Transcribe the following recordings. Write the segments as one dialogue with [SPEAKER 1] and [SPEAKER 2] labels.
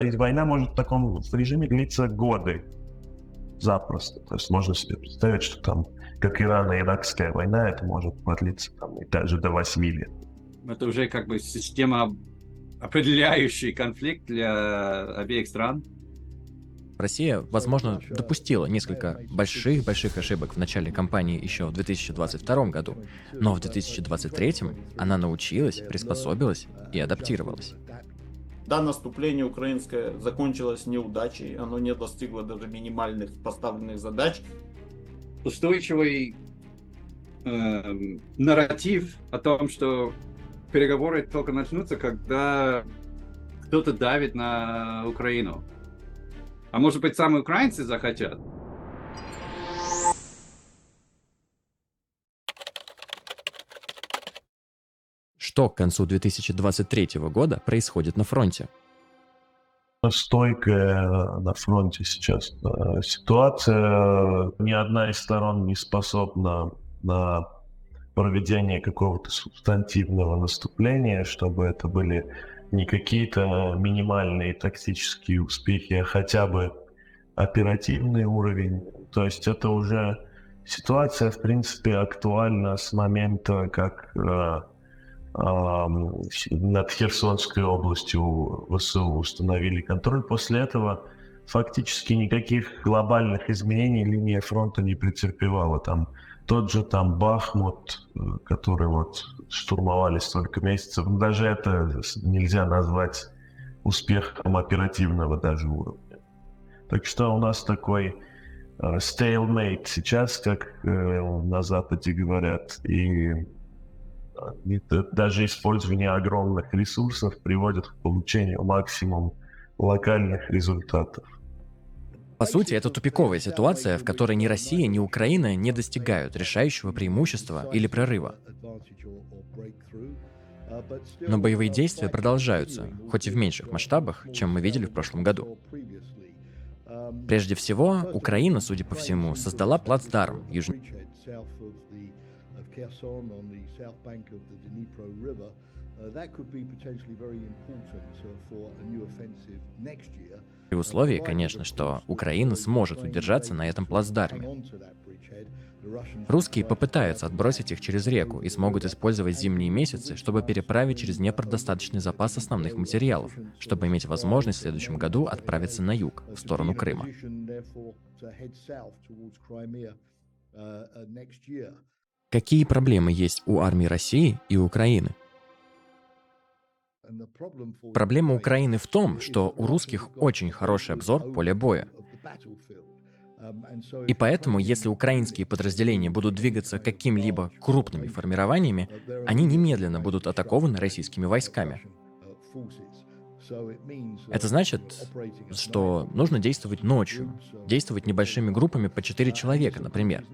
[SPEAKER 1] Ведь война может в таком режиме длиться годы запросто. То есть можно себе представить, что там, как Ирано-Иракская война, это может продлиться там и даже до 8 лет.
[SPEAKER 2] Это уже как бы система, определяющий конфликт для обеих стран.
[SPEAKER 3] Россия, возможно, допустила несколько больших-больших ошибок в начале кампании еще в 2022 году, но в 2023 она научилась, приспособилась и адаптировалась.
[SPEAKER 4] Да, наступление украинское закончилось неудачей, оно не достигло даже минимальных поставленных задач.
[SPEAKER 2] Устойчивый э, нарратив о том, что переговоры только начнутся, когда кто-то давит на Украину. А может быть, сами украинцы захотят?
[SPEAKER 3] Что к концу 2023 года происходит на фронте?
[SPEAKER 1] Стойкая на фронте сейчас ситуация. Ни одна из сторон не способна на проведение какого-то субстантивного наступления, чтобы это были не какие-то минимальные тактические успехи, а хотя бы оперативный уровень. То есть это уже ситуация, в принципе, актуальна с момента, как э, над Херсонской областью ВСУ установили контроль. После этого фактически никаких глобальных изменений линия фронта не претерпевала. Там тот же там Бахмут, э, который вот штурмовали столько месяцев, даже это нельзя назвать успехом оперативного даже уровня. Так что у нас такой uh, stalemate сейчас, как uh, на Западе говорят, и даже использование огромных ресурсов приводит к получению максимум локальных результатов.
[SPEAKER 3] По сути, это тупиковая ситуация, в которой ни Россия, ни Украина не достигают решающего преимущества или прорыва. Но боевые действия продолжаются, хоть и в меньших масштабах, чем мы видели в прошлом году. Прежде всего, Украина, судя по всему, создала плацдарм южнее при условии, конечно, что Украина сможет удержаться на этом плацдарме. Русские попытаются отбросить их через реку и смогут использовать зимние месяцы, чтобы переправить через Днепр достаточный запас основных материалов, чтобы иметь возможность в следующем году отправиться на юг, в сторону Крыма. Какие проблемы есть у армии России и Украины? Проблема Украины в том, что у русских очень хороший обзор поля боя. И поэтому, если украинские подразделения будут двигаться каким-либо крупными формированиями, они немедленно будут атакованы российскими войсками. Это значит, что нужно действовать ночью, действовать небольшими группами по 4 человека, например.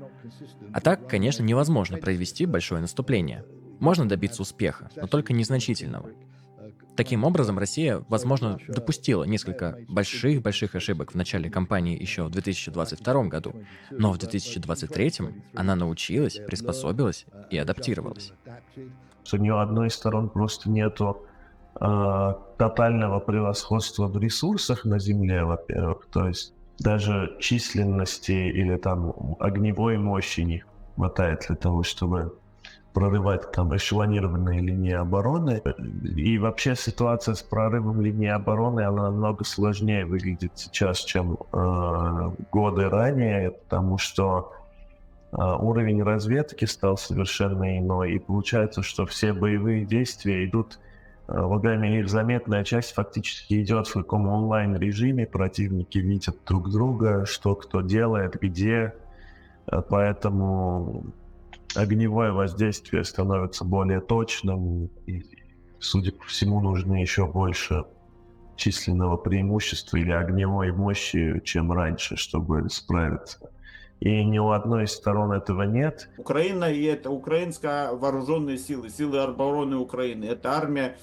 [SPEAKER 3] А так, конечно, невозможно произвести большое наступление. Можно добиться успеха, но только незначительного. Таким образом, Россия, возможно, допустила несколько больших-больших ошибок в начале кампании еще в 2022 году, но в 2023 она научилась, приспособилась и адаптировалась.
[SPEAKER 1] У нее одной из сторон просто нету э, тотального превосходства в ресурсах на Земле, во-первых, то есть даже численности или там огневой мощи не хватает для того, чтобы прорывать там эшелонированные линии обороны. И вообще ситуация с прорывом линии обороны, она намного сложнее выглядит сейчас, чем э, годы ранее, потому что э, уровень разведки стал совершенно иной. И получается, что все боевые действия идут э, время их заметная часть фактически идет в таком онлайн-режиме. Противники видят друг друга, что кто делает, где. Э, поэтому огневое воздействие становится более точным, и, судя по всему, нужно еще больше численного преимущества или огневой мощи, чем раньше, чтобы справиться. И ни у одной из сторон этого нет.
[SPEAKER 4] Украина и это украинская вооруженные силы, силы обороны Украины. Это армия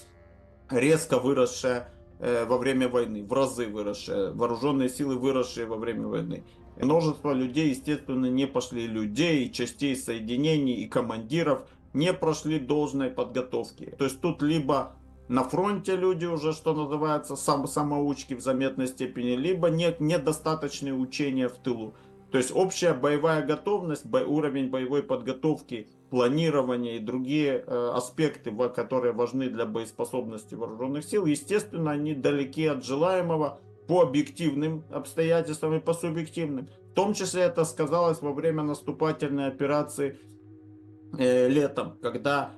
[SPEAKER 4] резко выросшая э, во время войны, в разы выросшая, вооруженные силы выросшие во время войны. Множество людей, естественно, не пошли людей, частей соединений и командиров не прошли должной подготовки. То есть тут либо на фронте люди уже, что называется, сам, самоучки в заметной степени, либо нет недостаточные учения в тылу. То есть общая боевая готовность, бо, уровень боевой подготовки, планирования и другие э, аспекты, которые важны для боеспособности вооруженных сил, естественно, они далеки от желаемого по объективным обстоятельствам и по субъективным. В том числе это сказалось во время наступательной операции э, летом, когда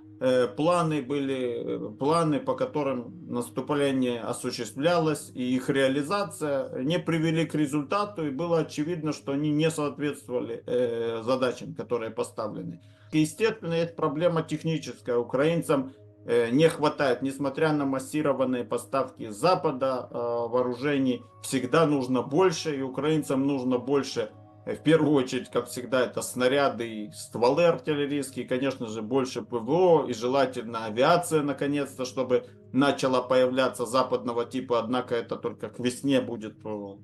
[SPEAKER 4] планы были, э, планы, по которым наступление осуществлялось, и их реализация не привели к результату, и было очевидно, что они не соответствовали э, задачам, которые поставлены. Естественно, есть проблема техническая. Украинцам Э, не хватает, несмотря на массированные поставки Запада э, вооружений, всегда нужно больше, и украинцам нужно больше, э, в первую очередь, как всегда, это снаряды и стволы артиллерийские, конечно же, больше ПВО и желательно авиация, наконец-то, чтобы начала появляться западного типа, однако это только к весне будет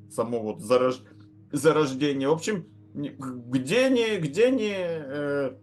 [SPEAKER 4] само вот зарож... зарождение. В общем, где не, где не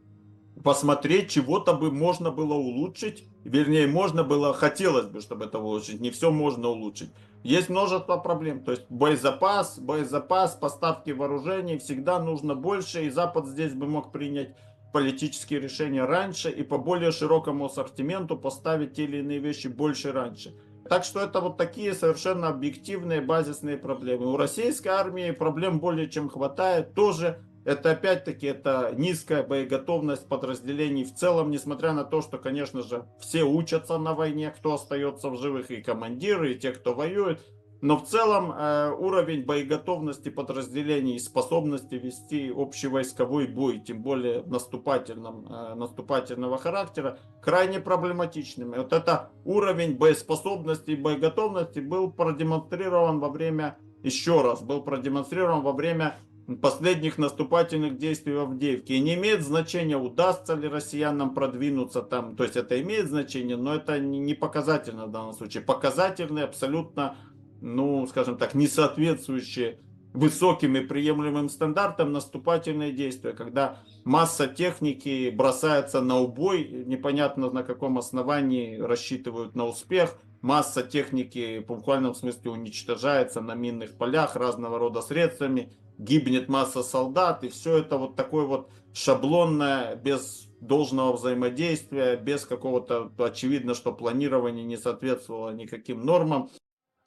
[SPEAKER 4] посмотреть, чего-то бы можно было улучшить, вернее, можно было, хотелось бы, чтобы это улучшить, не все можно улучшить. Есть множество проблем, то есть боезапас, боезапас, поставки вооружений, всегда нужно больше, и Запад здесь бы мог принять политические решения раньше и по более широкому ассортименту поставить те или иные вещи больше раньше. Так что это вот такие совершенно объективные базисные проблемы. У российской армии проблем более чем хватает. Тоже это опять-таки это низкая боеготовность подразделений в целом, несмотря на то, что, конечно же, все учатся на войне, кто остается в живых, и командиры, и те, кто воюет. Но в целом э, уровень боеготовности подразделений и способности вести общевойсковой бой, тем более наступательном, э, наступательного характера, крайне проблематичным. И вот это уровень боеспособности и боеготовности был продемонстрирован во время, еще раз, был продемонстрирован во время последних наступательных действий в Авдеевке. И не имеет значения, удастся ли россиянам продвинуться там. То есть это имеет значение, но это не показательно в данном случае. Показательные абсолютно, ну, скажем так, не соответствующие высоким и приемлемым стандартам наступательные действия, когда масса техники бросается на убой, непонятно на каком основании рассчитывают на успех, масса техники в буквальном смысле уничтожается на минных полях разного рода средствами, гибнет масса солдат, и все это вот такое вот шаблонное, без должного взаимодействия, без какого-то, очевидно, что планирование не соответствовало никаким нормам.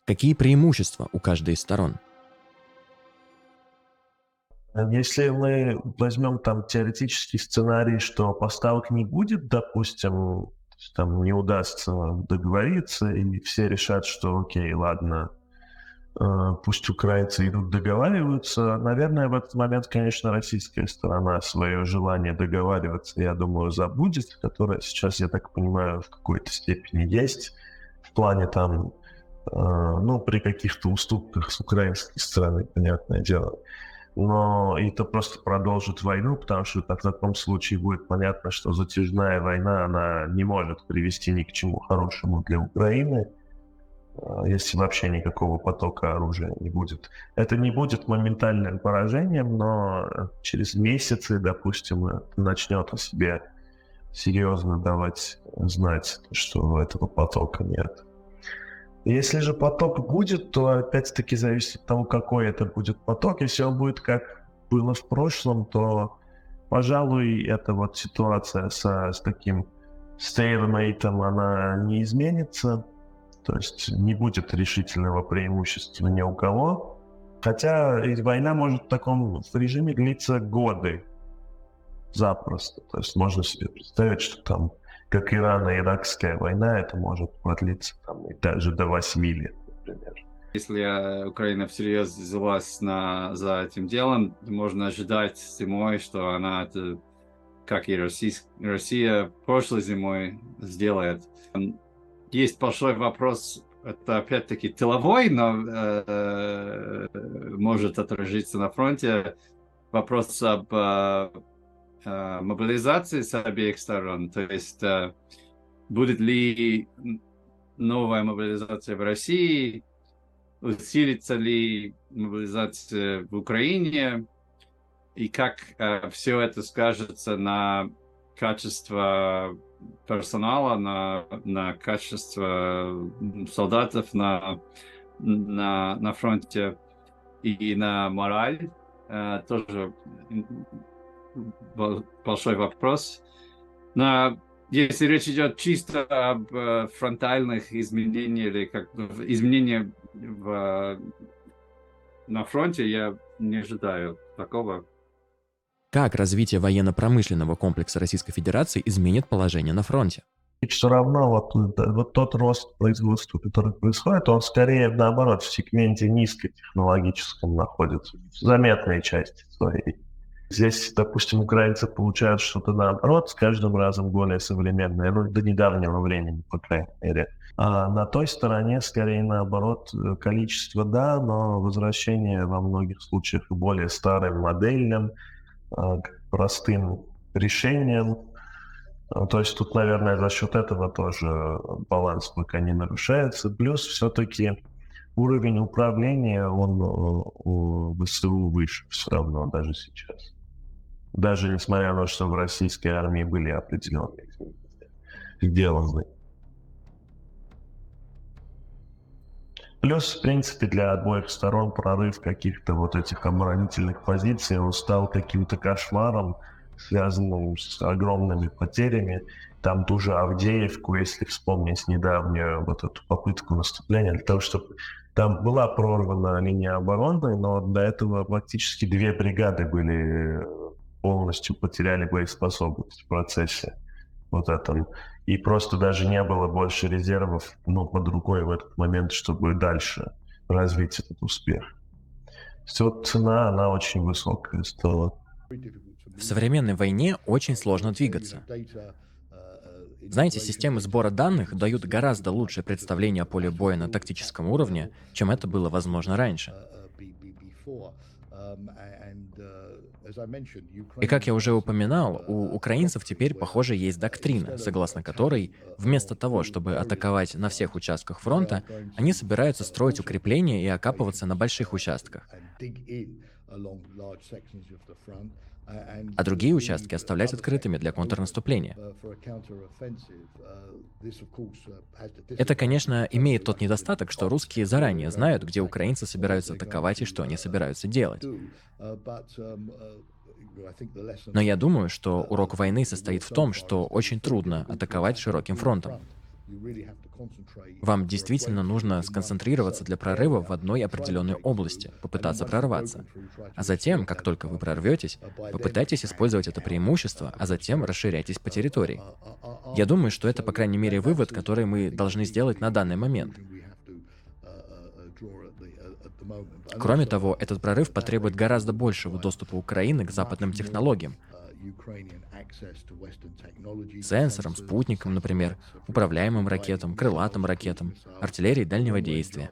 [SPEAKER 3] Какие преимущества у каждой из сторон?
[SPEAKER 1] Если мы возьмем там теоретический сценарий, что поставок не будет, допустим, там не удастся договориться, и все решат, что окей, ладно, пусть украинцы идут договариваются. Наверное, в этот момент, конечно, российская сторона свое желание договариваться, я думаю, забудет, которое сейчас, я так понимаю, в какой-то степени есть. В плане там, э, ну, при каких-то уступках с украинской стороны, понятное дело. Но это просто продолжит войну, потому что в таком случае будет понятно, что затяжная война, она не может привести ни к чему хорошему для Украины если вообще никакого потока оружия не будет. Это не будет моментальным поражением, но через месяцы, допустим, начнет о себе серьезно давать знать, что этого потока нет. Если же поток будет, то опять-таки зависит от того, какой это будет поток. Если он будет как было в прошлом, то, пожалуй, эта вот ситуация со, с таким стейлмейтом, она не изменится. То есть не будет решительного преимущества ни у кого. Хотя война может в таком режиме длиться годы. Запросто. То есть можно себе представить, что там, как Ирано-Иракская война, это может продлиться там, и даже до 8 лет, например.
[SPEAKER 2] Если Украина всерьез взялась на, за этим делом, можно ожидать зимой, что она это, как и Россия прошлой зимой сделает есть большой вопрос, это опять-таки тыловой, но э, может отразиться на фронте. Вопрос об э, э, мобилизации с обеих сторон. То есть э, будет ли новая мобилизация в России, усилится ли мобилизация в Украине, и как э, все это скажется на качество персонала, на, на качество солдатов на, на, на фронте и на мораль э, тоже большой вопрос. Но если речь идет чисто об э, фронтальных изменениях или как изменениях в, на фронте, я не ожидаю такого.
[SPEAKER 3] Как развитие военно-промышленного комплекса Российской Федерации изменит положение на фронте?
[SPEAKER 1] все равно вот, вот тот рост производства, который происходит, он скорее наоборот в сегменте низкотехнологическом находится, в заметной части своей. Здесь, допустим, украинцы получают что-то наоборот, с каждым разом более современное, ну, до недавнего времени, по крайней мере. А на той стороне, скорее наоборот, количество да, но возвращение во многих случаях более старым модельным, простым решениям. А, то есть тут, наверное, за счет этого тоже баланс пока не нарушается. Плюс все-таки уровень управления, он у ВСУ выше все равно даже сейчас даже несмотря на то, что в российской армии были определенные сделаны. Плюс, в принципе, для обоих сторон прорыв каких-то вот этих оборонительных позиций, он стал каким-то кошмаром, связанным с огромными потерями. Там ту же Авдеевку, если вспомнить недавнюю вот эту попытку наступления, для того, чтобы там была прорвана линия обороны, но до этого практически две бригады были полностью потеряли боеспособность в процессе вот этом. И просто даже не было больше резервов ну, под рукой в этот момент, чтобы дальше развить этот успех. Все цена, она очень высокая стала.
[SPEAKER 3] В современной войне очень сложно двигаться. Знаете, системы сбора данных дают гораздо лучшее представление о поле боя на тактическом уровне, чем это было возможно раньше. И как я уже упоминал, у украинцев теперь, похоже, есть доктрина, согласно которой вместо того, чтобы атаковать на всех участках фронта, они собираются строить укрепления и окапываться на больших участках а другие участки оставлять открытыми для контрнаступления. Это, конечно, имеет тот недостаток, что русские заранее знают, где украинцы собираются атаковать и что они собираются делать. Но я думаю, что урок войны состоит в том, что очень трудно атаковать широким фронтом. Вам действительно нужно сконцентрироваться для прорыва в одной определенной области, попытаться прорваться. А затем, как только вы прорветесь, попытайтесь использовать это преимущество, а затем расширяйтесь по территории. Я думаю, что это, по крайней мере, вывод, который мы должны сделать на данный момент. Кроме того, этот прорыв потребует гораздо большего доступа Украины к западным технологиям, сенсорам, спутникам, например, управляемым ракетам, крылатым ракетам, артиллерии дальнего действия.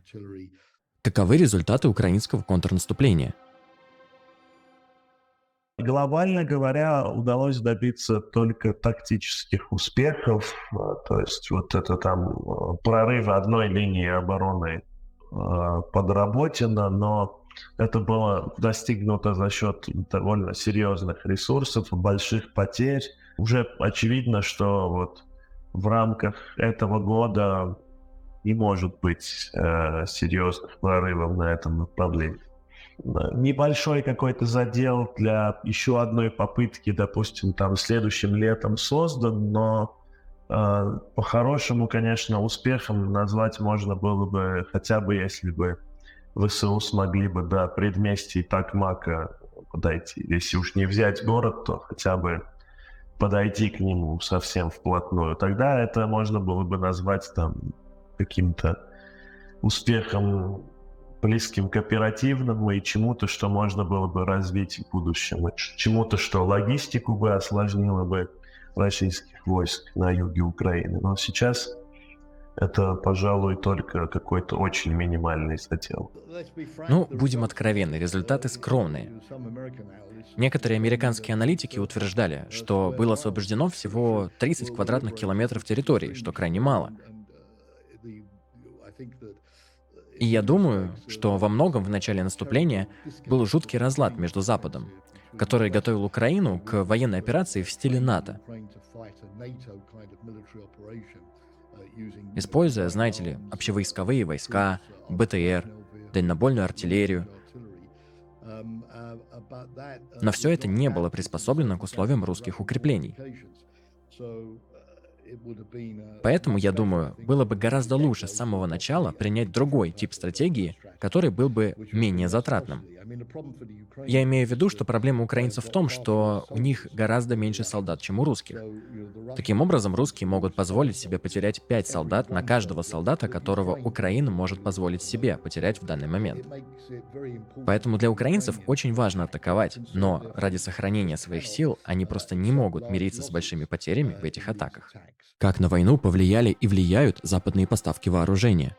[SPEAKER 3] Каковы результаты украинского контрнаступления?
[SPEAKER 1] Глобально говоря, удалось добиться только тактических успехов, а, то есть вот это там а, прорыв одной линии обороны а, подработано, но это было достигнуто за счет довольно серьезных ресурсов, больших потерь. Уже очевидно, что вот в рамках этого года не может быть э, серьезных прорывов на этом направлении. Небольшой какой-то задел для еще одной попытки, допустим, там следующим летом создан, но э, по-хорошему, конечно, успехом назвать можно было бы хотя бы если бы ВСУ смогли бы до предместий Такмака подойти. Если уж не взять город, то хотя бы подойти к нему совсем вплотную. Тогда это можно было бы назвать там каким-то успехом близким к оперативному и чему-то, что можно было бы развить в будущем. Чему-то, что логистику бы осложнило бы российских войск на юге Украины. Но сейчас это, пожалуй, только какой-то очень минимальный задел.
[SPEAKER 3] Ну, будем откровенны, результаты скромные. Некоторые американские аналитики утверждали, что было освобождено всего 30 квадратных километров территории, что крайне мало. И я думаю, что во многом в начале наступления был жуткий разлад между Западом. который готовил Украину к военной операции в стиле НАТО, используя, знаете ли, общевойсковые войска, БТР, дальнобойную артиллерию. Но все это не было приспособлено к условиям русских укреплений. Поэтому, я думаю, было бы гораздо лучше с самого начала принять другой тип стратегии, который был бы менее затратным. Я имею в виду, что проблема украинцев в том, что у них гораздо меньше солдат, чем у русских. Таким образом, русские могут позволить себе потерять 5 солдат на каждого солдата, которого Украина может позволить себе потерять в данный момент. Поэтому для украинцев очень важно атаковать, но ради сохранения своих сил они просто не могут мириться с большими потерями в этих атаках. Как на войну повлияли и влияют западные поставки вооружения?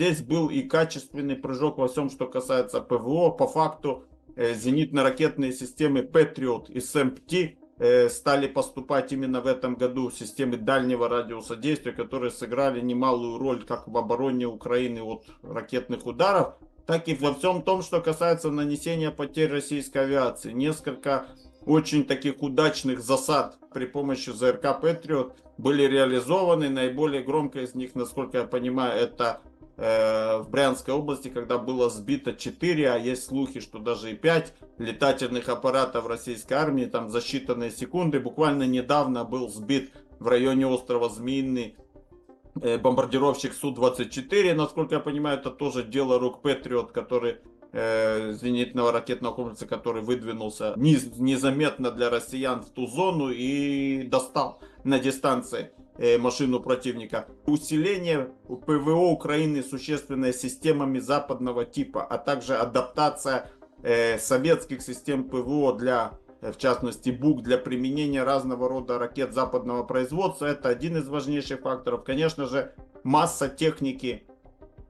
[SPEAKER 4] Здесь был и качественный прыжок во всем, что касается ПВО. По факту э, зенитно-ракетные системы Patriot и SMPT э, стали поступать именно в этом году системы дальнего радиуса действия, которые сыграли немалую роль как в обороне Украины от ракетных ударов, так и во всем том, что касается нанесения потерь российской авиации. Несколько очень таких удачных засад при помощи ЗРК Патриот были реализованы. Наиболее громко из них, насколько я понимаю, это в Брянской области, когда было сбито 4, а есть слухи, что даже и 5 летательных аппаратов российской армии, там за считанные секунды. Буквально недавно был сбит в районе острова Змеиный э, бомбардировщик Су-24, насколько я понимаю, это тоже дело рук Патриот, который э, зенитного ракетного комплекса, который выдвинулся незаметно для россиян в ту зону и достал на дистанции э, машину противника. Усиление ПВО Украины существенное системами западного типа, а также адаптация э, советских систем ПВО для э, в частности БУК, для применения разного рода ракет западного производства. Это один из важнейших факторов. Конечно же, масса техники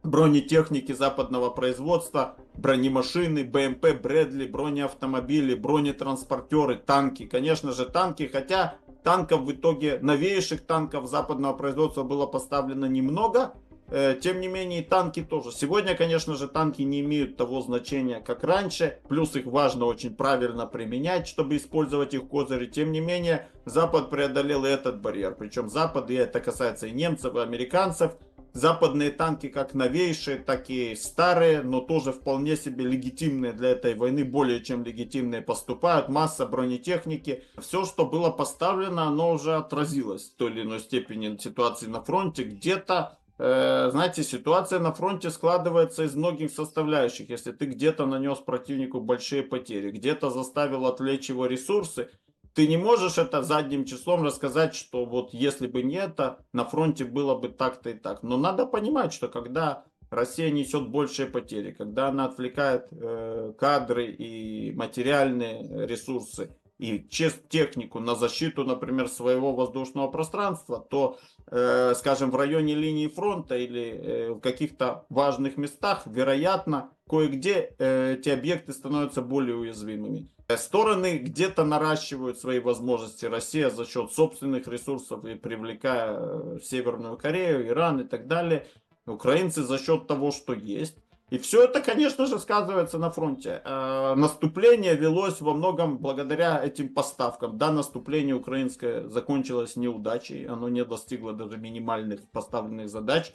[SPEAKER 4] бронетехники западного производства, бронемашины, БМП, Брэдли, бронеавтомобили, бронетранспортеры, танки. Конечно же, танки, хотя танков в итоге, новейших танков западного производства было поставлено немного, э, тем не менее, танки тоже. Сегодня, конечно же, танки не имеют того значения, как раньше. Плюс их важно очень правильно применять, чтобы использовать их козыри. Тем не менее, Запад преодолел этот барьер. Причем Запад, и это касается и немцев, и американцев, западные танки как новейшие, так и старые, но тоже вполне себе легитимные для этой войны, более чем легитимные поступают. Масса бронетехники. Все, что было поставлено, оно уже отразилось в той или иной степени ситуации на фронте. Где-то э, знаете, ситуация на фронте складывается из многих составляющих. Если ты где-то нанес противнику большие потери, где-то заставил отвлечь его ресурсы, ты не можешь это задним числом рассказать, что вот если бы не это, на фронте было бы так-то и так. Но надо понимать, что когда Россия несет большие потери, когда она отвлекает э, кадры и материальные ресурсы и технику на защиту, например, своего воздушного пространства, то, э, скажем, в районе линии фронта или э, в каких-то важных местах, вероятно, кое-где э, эти объекты становятся более уязвимыми. Стороны где-то наращивают свои возможности. Россия за счет собственных ресурсов и привлекая э, Северную Корею, Иран и так далее. Украинцы за счет того, что есть. И все это, конечно же, сказывается на фронте. Э, наступление велось во многом благодаря этим поставкам. Да, наступление украинское закончилось неудачей. Оно не достигло даже минимальных поставленных задач.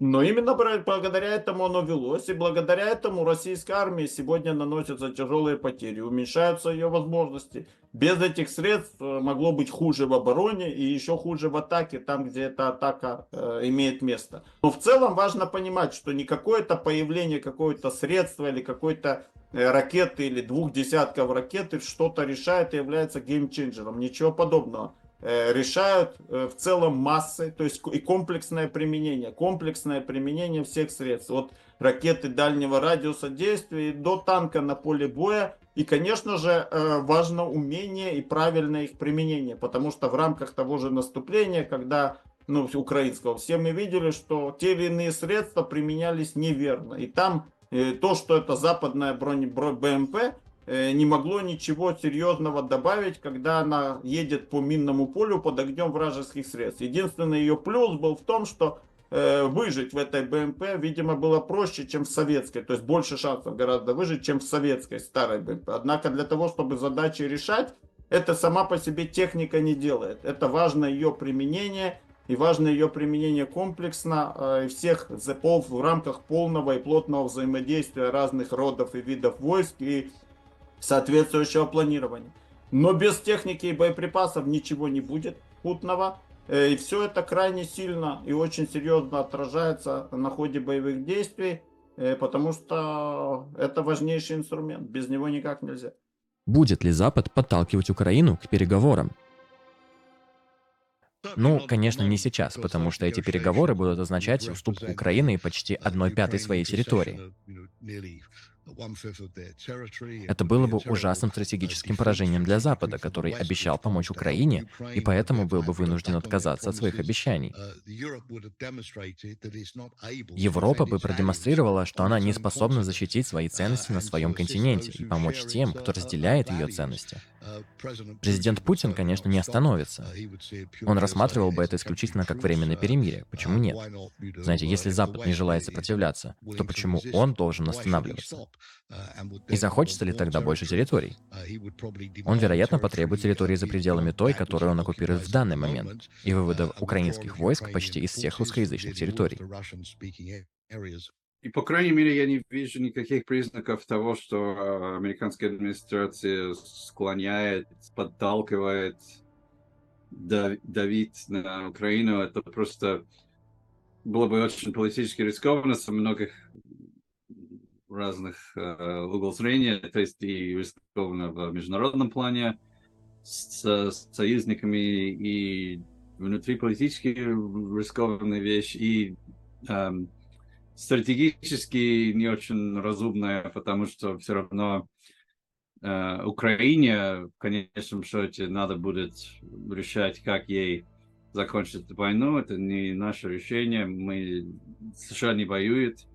[SPEAKER 4] Но именно благодаря этому оно велось, и благодаря этому российская армия сегодня наносятся тяжелые потери, уменьшаются ее возможности. Без этих средств э, могло быть хуже в обороне и еще хуже в атаке, там, где эта атака э, имеет место. Но в целом важно понимать, что не какое-то появление какое-то средства или какой-то э, ракеты или двух десятков ракет что-то решает и является геймченджером. Ничего подобного. Э, решают э, в целом массы, то есть и комплексное применение, комплексное применение всех средств, от ракеты дальнего радиуса действия до танка на поле боя. И, конечно же, э, важно умение и правильное их применение, потому что в рамках того же наступления, когда ну, украинского, все мы видели, что те или иные средства применялись неверно. И там то, что это западная броне БМП, не могло ничего серьезного добавить, когда она едет по минному полю под огнем вражеских средств. Единственный ее плюс был в том, что э, выжить в этой БМП, видимо, было проще, чем в советской. То есть больше шансов гораздо выжить, чем в советской старой БМП. Однако для того, чтобы задачи решать, это сама по себе техника не делает. Это важно ее применение, и важно ее применение комплексно э, и всех в рамках полного и плотного взаимодействия разных родов и видов войск и соответствующего планирования. Но без техники и боеприпасов ничего не будет путного. Э, и все это крайне сильно и очень серьезно отражается на ходе боевых действий, э, потому что это важнейший инструмент. Без него никак нельзя.
[SPEAKER 3] Будет ли Запад подталкивать Украину к переговорам? Ну, конечно, не сейчас, потому что эти переговоры будут означать уступку Украины почти одной пятой своей территории. Это было бы ужасным стратегическим поражением для Запада, который обещал помочь Украине, и поэтому был бы вынужден отказаться от своих обещаний. Европа бы продемонстрировала, что она не способна защитить свои ценности на своем континенте и помочь тем, кто разделяет ее ценности. Президент Путин, конечно, не остановится. Он рассматривал бы это исключительно как временное перемирие. Почему нет? Знаете, если Запад не желает сопротивляться, то почему он должен останавливаться? И захочется ли тогда больше территорий? Он, вероятно, потребует территории за пределами той, которую он оккупирует в данный момент, и вывода украинских войск почти из всех русскоязычных территорий.
[SPEAKER 2] И, по крайней мере, я не вижу никаких признаков того, что э, американская администрация склоняет, подталкивает, давить на Украину. Это просто было бы очень политически рискованно со многих разных э, угол зрения, то есть и рискованно в международном плане с, с союзниками и внутриполитически рискованная вещь, и эм, стратегически не очень разумная, потому что все равно э, Украине в конечном счете надо будет решать, как ей закончить войну. Это не наше решение. Мы США не воюет.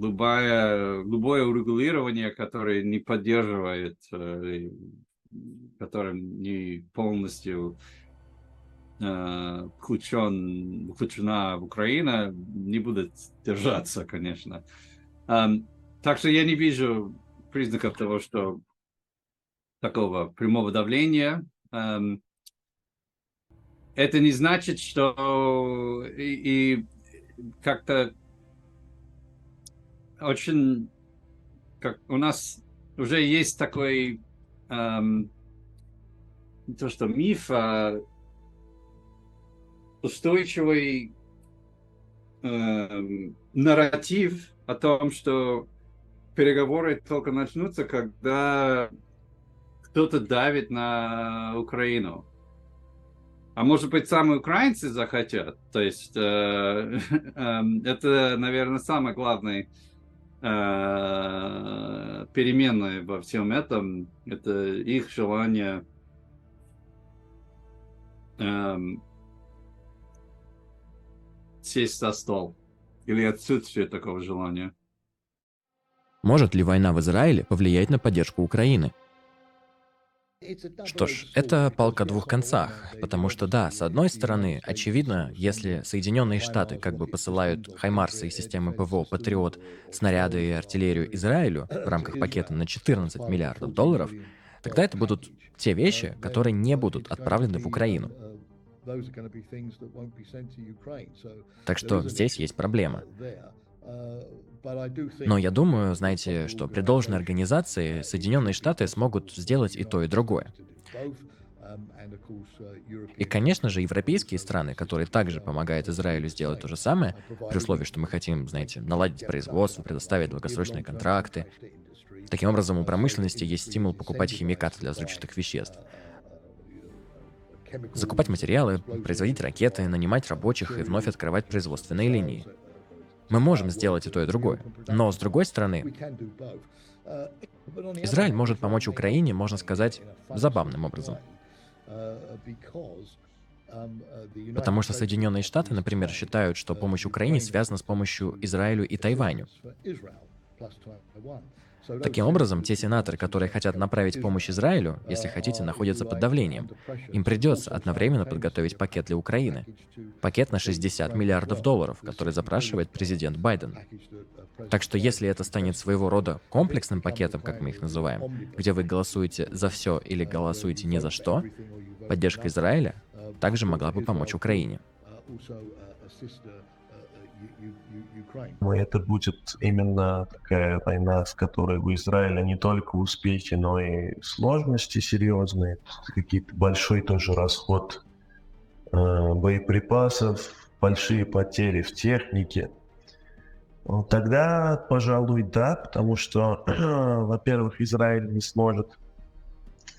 [SPEAKER 2] Любое, любое урегулирование, которое не поддерживает, э, которое не полностью включен, э, включена в Украина, не будет держаться, конечно. Так что я не вижу признаков того, что такого прямого давления. Это не значит, что и, и как-то очень как у нас уже есть такой эм, то, что миф о устойчивый э, нарратив о том, что переговоры только начнутся, когда кто-то давит на Украину. А может быть, сами украинцы захотят. То есть э, э, это, наверное, самое главное э, переменное во всем этом. Это их желание э, сесть за стол? Или отсутствие такого желания?
[SPEAKER 3] Может ли война в Израиле повлиять на поддержку Украины? Что ж, это палка о двух концах, потому что да, с одной стороны, очевидно, если Соединенные Штаты как бы посылают Хаймарсы и системы ПВО Патриот, снаряды и артиллерию Израилю в рамках пакета на 14 миллиардов долларов, тогда это будут те вещи, которые не будут отправлены в Украину. Так что здесь есть проблема. Но я думаю, знаете, что при должной организации Соединенные Штаты смогут сделать и то, и другое. Um, uh, и, конечно же, европейские страны, которые также помогают Израилю сделать то же самое, при условии, что мы хотим, знаете, наладить производство, предоставить долгосрочные контракты. Таким образом, у промышленности есть стимул покупать химикаты для взрывчатых веществ. Закупать материалы, производить ракеты, нанимать рабочих и вновь открывать производственные линии. Мы можем сделать и то, и другое. Но, с другой стороны, Израиль может помочь Украине, можно сказать, забавным образом. Потому что Соединенные Штаты, например, считают, что помощь Украине связана с помощью Израилю и Тайваню. Таким образом, те сенаторы, которые хотят направить помощь Израилю, если хотите, находятся под давлением. Им придется одновременно подготовить пакет для Украины. Пакет на 60 миллиардов долларов, который запрашивает президент Байден. Так что если это станет своего рода комплексным пакетом, как мы их называем, где вы голосуете за все или голосуете ни за что, поддержка Израиля также могла бы помочь Украине.
[SPEAKER 1] Это будет именно такая война, с которой у Израиля не только успехи, но и сложности серьезные. Какие-то большой тоже расход э, боеприпасов, большие потери в технике. Ну, тогда, пожалуй, да, потому что, во-первых, Израиль не сможет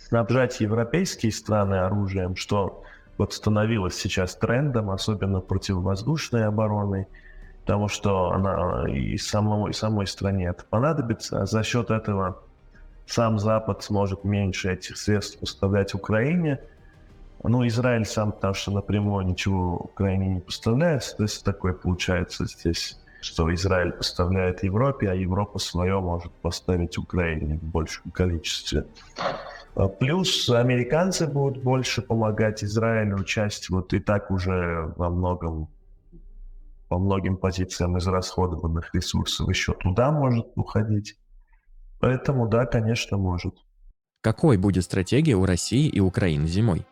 [SPEAKER 1] снабжать европейские страны оружием, что вот становилось сейчас трендом, особенно противовоздушной обороны потому что она и самой, и самой стране это понадобится, за счет этого сам Запад сможет меньше этих средств поставлять Украине. Ну, Израиль сам, потому что напрямую ничего Украине не поставляет, то есть такое получается здесь, что Израиль поставляет Европе, а Европа свое может поставить Украине в большем количестве. А плюс американцы будут больше помогать Израилю, часть вот и так уже во многом по многим позициям израсходованных ресурсов еще туда может уходить. Поэтому да, конечно, может.
[SPEAKER 3] Какой будет стратегия у России и Украины зимой?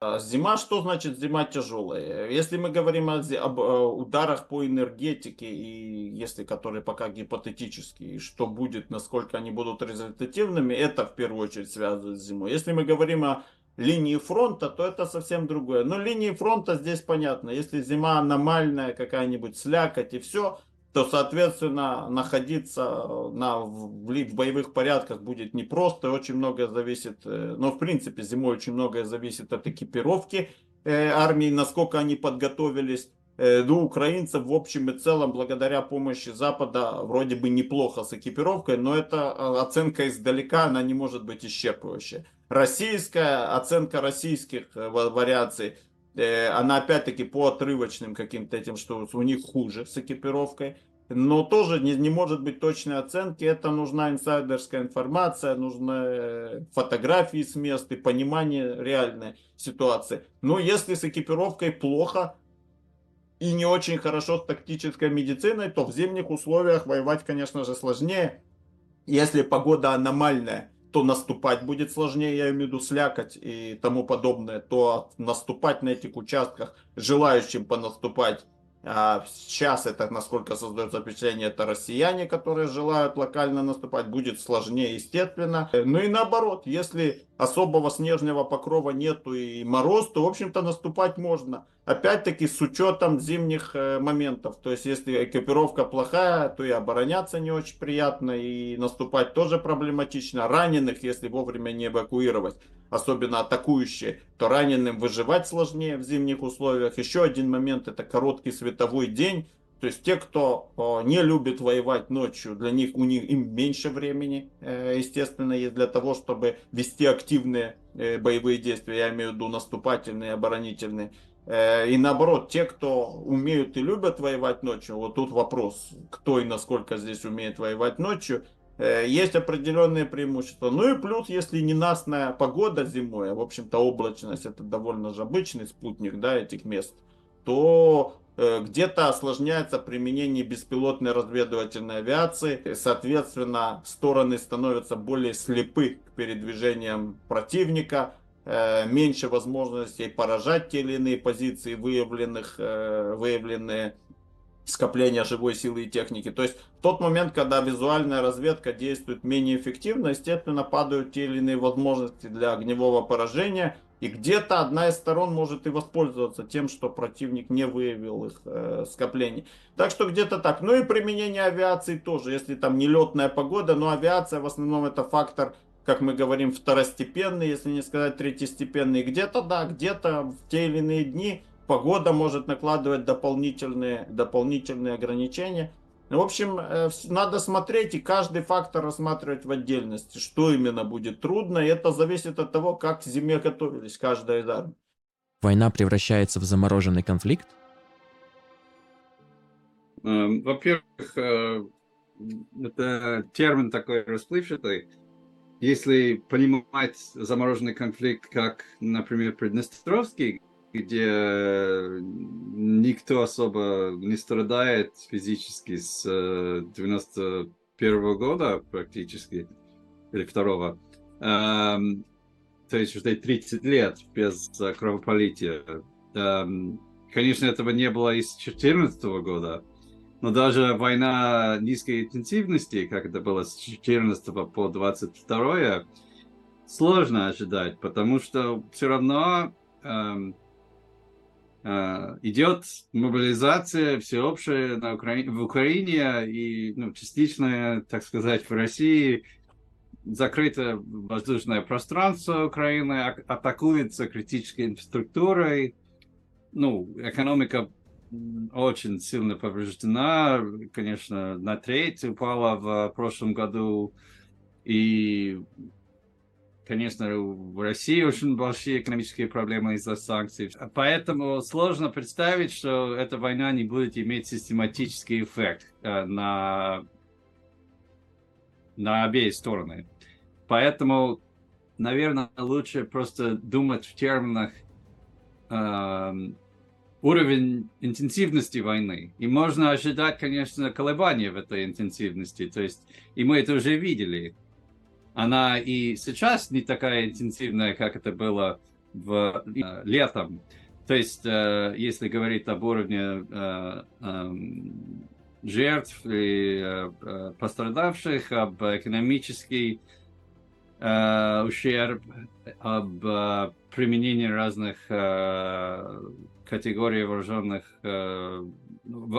[SPEAKER 4] А, зима, что значит зима тяжелая? Если мы говорим о, об э, ударах по энергетике, и если которые пока гипотетические, что будет, насколько они будут результативными, это в первую очередь связано с зимой. Если мы говорим о линии фронта, то это совсем другое. Но линии фронта здесь понятно. Если зима аномальная, какая-нибудь слякоть и все, то, соответственно, находиться на, в, в боевых порядках будет непросто. Очень многое зависит, э, но в принципе зимой очень многое зависит от экипировки э, армии, насколько они подготовились. Э, ну, украинцев в общем и целом, благодаря помощи Запада, вроде бы неплохо с экипировкой, но эта э, оценка издалека, она не может быть исчерпывающей. Российская оценка российских э, вариаций, она опять-таки по отрывочным каким-то этим, что у них хуже с экипировкой. Но тоже не, не может быть точной оценки. Это нужна инсайдерская информация, нужны фотографии с мест и понимание реальной ситуации. Но если с экипировкой плохо, и не очень хорошо с тактической медициной, то в зимних условиях воевать, конечно же, сложнее. Если погода аномальная, то наступать будет сложнее, я имею в виду слякоть и тому подобное, то наступать на этих участках, желающим понаступать, а сейчас это, насколько создается впечатление, это россияне, которые желают локально наступать, будет сложнее, естественно. Ну и наоборот, если особого снежного покрова нету и мороз, то, в общем-то, наступать можно. Опять-таки, с учетом зимних э, моментов. То есть, если экипировка плохая, то и обороняться не очень приятно, и наступать тоже проблематично. Раненых, если вовремя не эвакуировать, особенно атакующие, то раненым выживать сложнее в зимних условиях. Еще один момент, это короткий световой день. То есть те, кто не любит воевать ночью, для них у них им меньше времени, э, естественно, есть для того, чтобы вести активные э, боевые действия, я имею в виду наступательные, оборонительные. Э, и наоборот, те, кто умеют и любят воевать ночью, вот тут вопрос, кто и насколько здесь умеет воевать ночью, есть определенные преимущества. Ну и плюс, если ненастная погода зимой, а в общем-то облачность это довольно же обычный спутник да, этих мест, то Э, где-то осложняется применение беспилотной разведывательной авиации. Соответственно, стороны становятся более слепы к передвижениям противника. Э, меньше возможностей поражать те или иные позиции, выявленных, э, выявленные скопления живой силы и техники. То есть в тот момент, когда визуальная разведка действует менее эффективно, естественно, падают те или иные возможности для огневого поражения. И где-то одна из сторон может и воспользоваться тем, что противник не выявил их э, скоплений. Так что где-то так. Ну и применение авиации тоже, если там нелетная погода, но авиация в основном это фактор, как мы говорим, второстепенный, если не сказать третьестепенный. Где-то да, где-то в те или иные дни погода может накладывать дополнительные, дополнительные ограничения. В общем, э, надо смотреть и каждый фактор рассматривать в отдельности, что именно будет трудно. И это зависит от того, как к зиме готовились каждая из армий.
[SPEAKER 3] Война превращается в замороженный конфликт?
[SPEAKER 2] Эм, во-первых, э, это термин такой расплывчатый. Если понимать замороженный конфликт как, например, Приднестровский, где никто особо не страдает физически с 91 -го года практически, или второго, эм, то есть уже 30 лет без кровопролития. Эм, конечно, этого не было и с 2014 года, но даже война низкой интенсивности, как это было с 14 по 22, сложно ожидать, потому что все равно эм, э, идет мобилизация всеобщая на Укра... в Украине и ну, частичная, так сказать, в России. Закрыто воздушное пространство Украины, атакуется критической инфраструктурой. Ну, экономика очень сильно повреждена, конечно, на треть упала в прошлом году. И, конечно, в России очень большие экономические проблемы из-за санкций. Поэтому сложно представить, что эта война не будет иметь систематический эффект э, на, на обеи стороны. Поэтому, наверное, лучше просто думать в терминах эм, уровень интенсивности войны. И можно ожидать, конечно, колебания в этой интенсивности. То есть, и мы это уже видели. Она и сейчас не такая интенсивная, как это было в э, летом. То есть, э, если говорить об уровне э, э, жертв и э, э пострадавших, об экономический э, ущерб, об э, применении разных э, категории вооруженных э,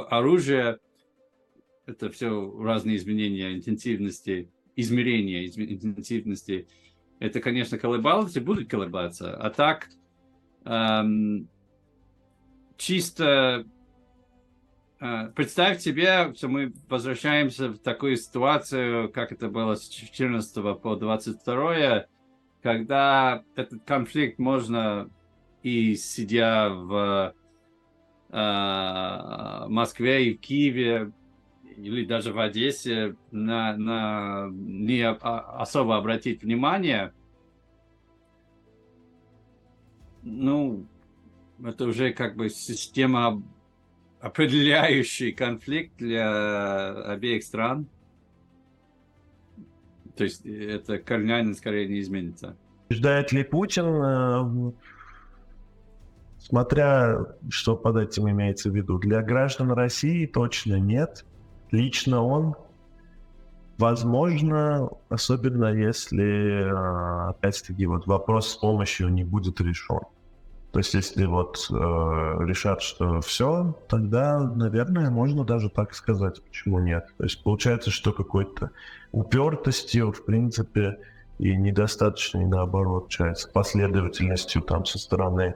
[SPEAKER 2] оружия. Это все разные изменения интенсивности, измерения интенсивности. Это, конечно, колебалось и будет колебаться. А так, эм, чисто э, представь себе, что мы возвращаемся в такую ситуацию, как это было с 14 по 22, когда этот конфликт можно и сидя в э, Москве и в Киеве или даже в Одессе на, на не а, особо обратить внимание, ну, это уже как бы система определяющий конфликт для обеих стран. То есть это кардинально скорее не изменится.
[SPEAKER 1] Ждает ли Путин э, Смотря, что под этим имеется в виду. Для граждан России точно нет. Лично он, возможно, особенно если, а, опять-таки, вот вопрос с помощью не будет решен. То есть, если вот э, решат, что все, тогда, наверное, можно даже так сказать, почему нет. То есть получается, что какой-то упертостью, в принципе, и недостаточной, наоборот, часть последовательностью там со стороны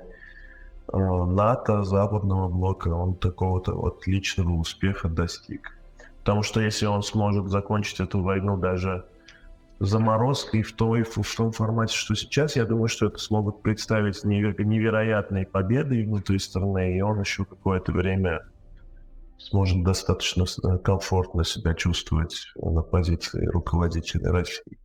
[SPEAKER 1] НАТО, западного блока, он такого-то вот личного успеха достиг. Потому что если он сможет закончить эту войну даже заморозкой в, той, в том формате, что сейчас, я думаю, что это смогут представить невероятной победой внутри страны, и он еще какое-то время сможет достаточно э, комфортно себя чувствовать на позиции руководителя России.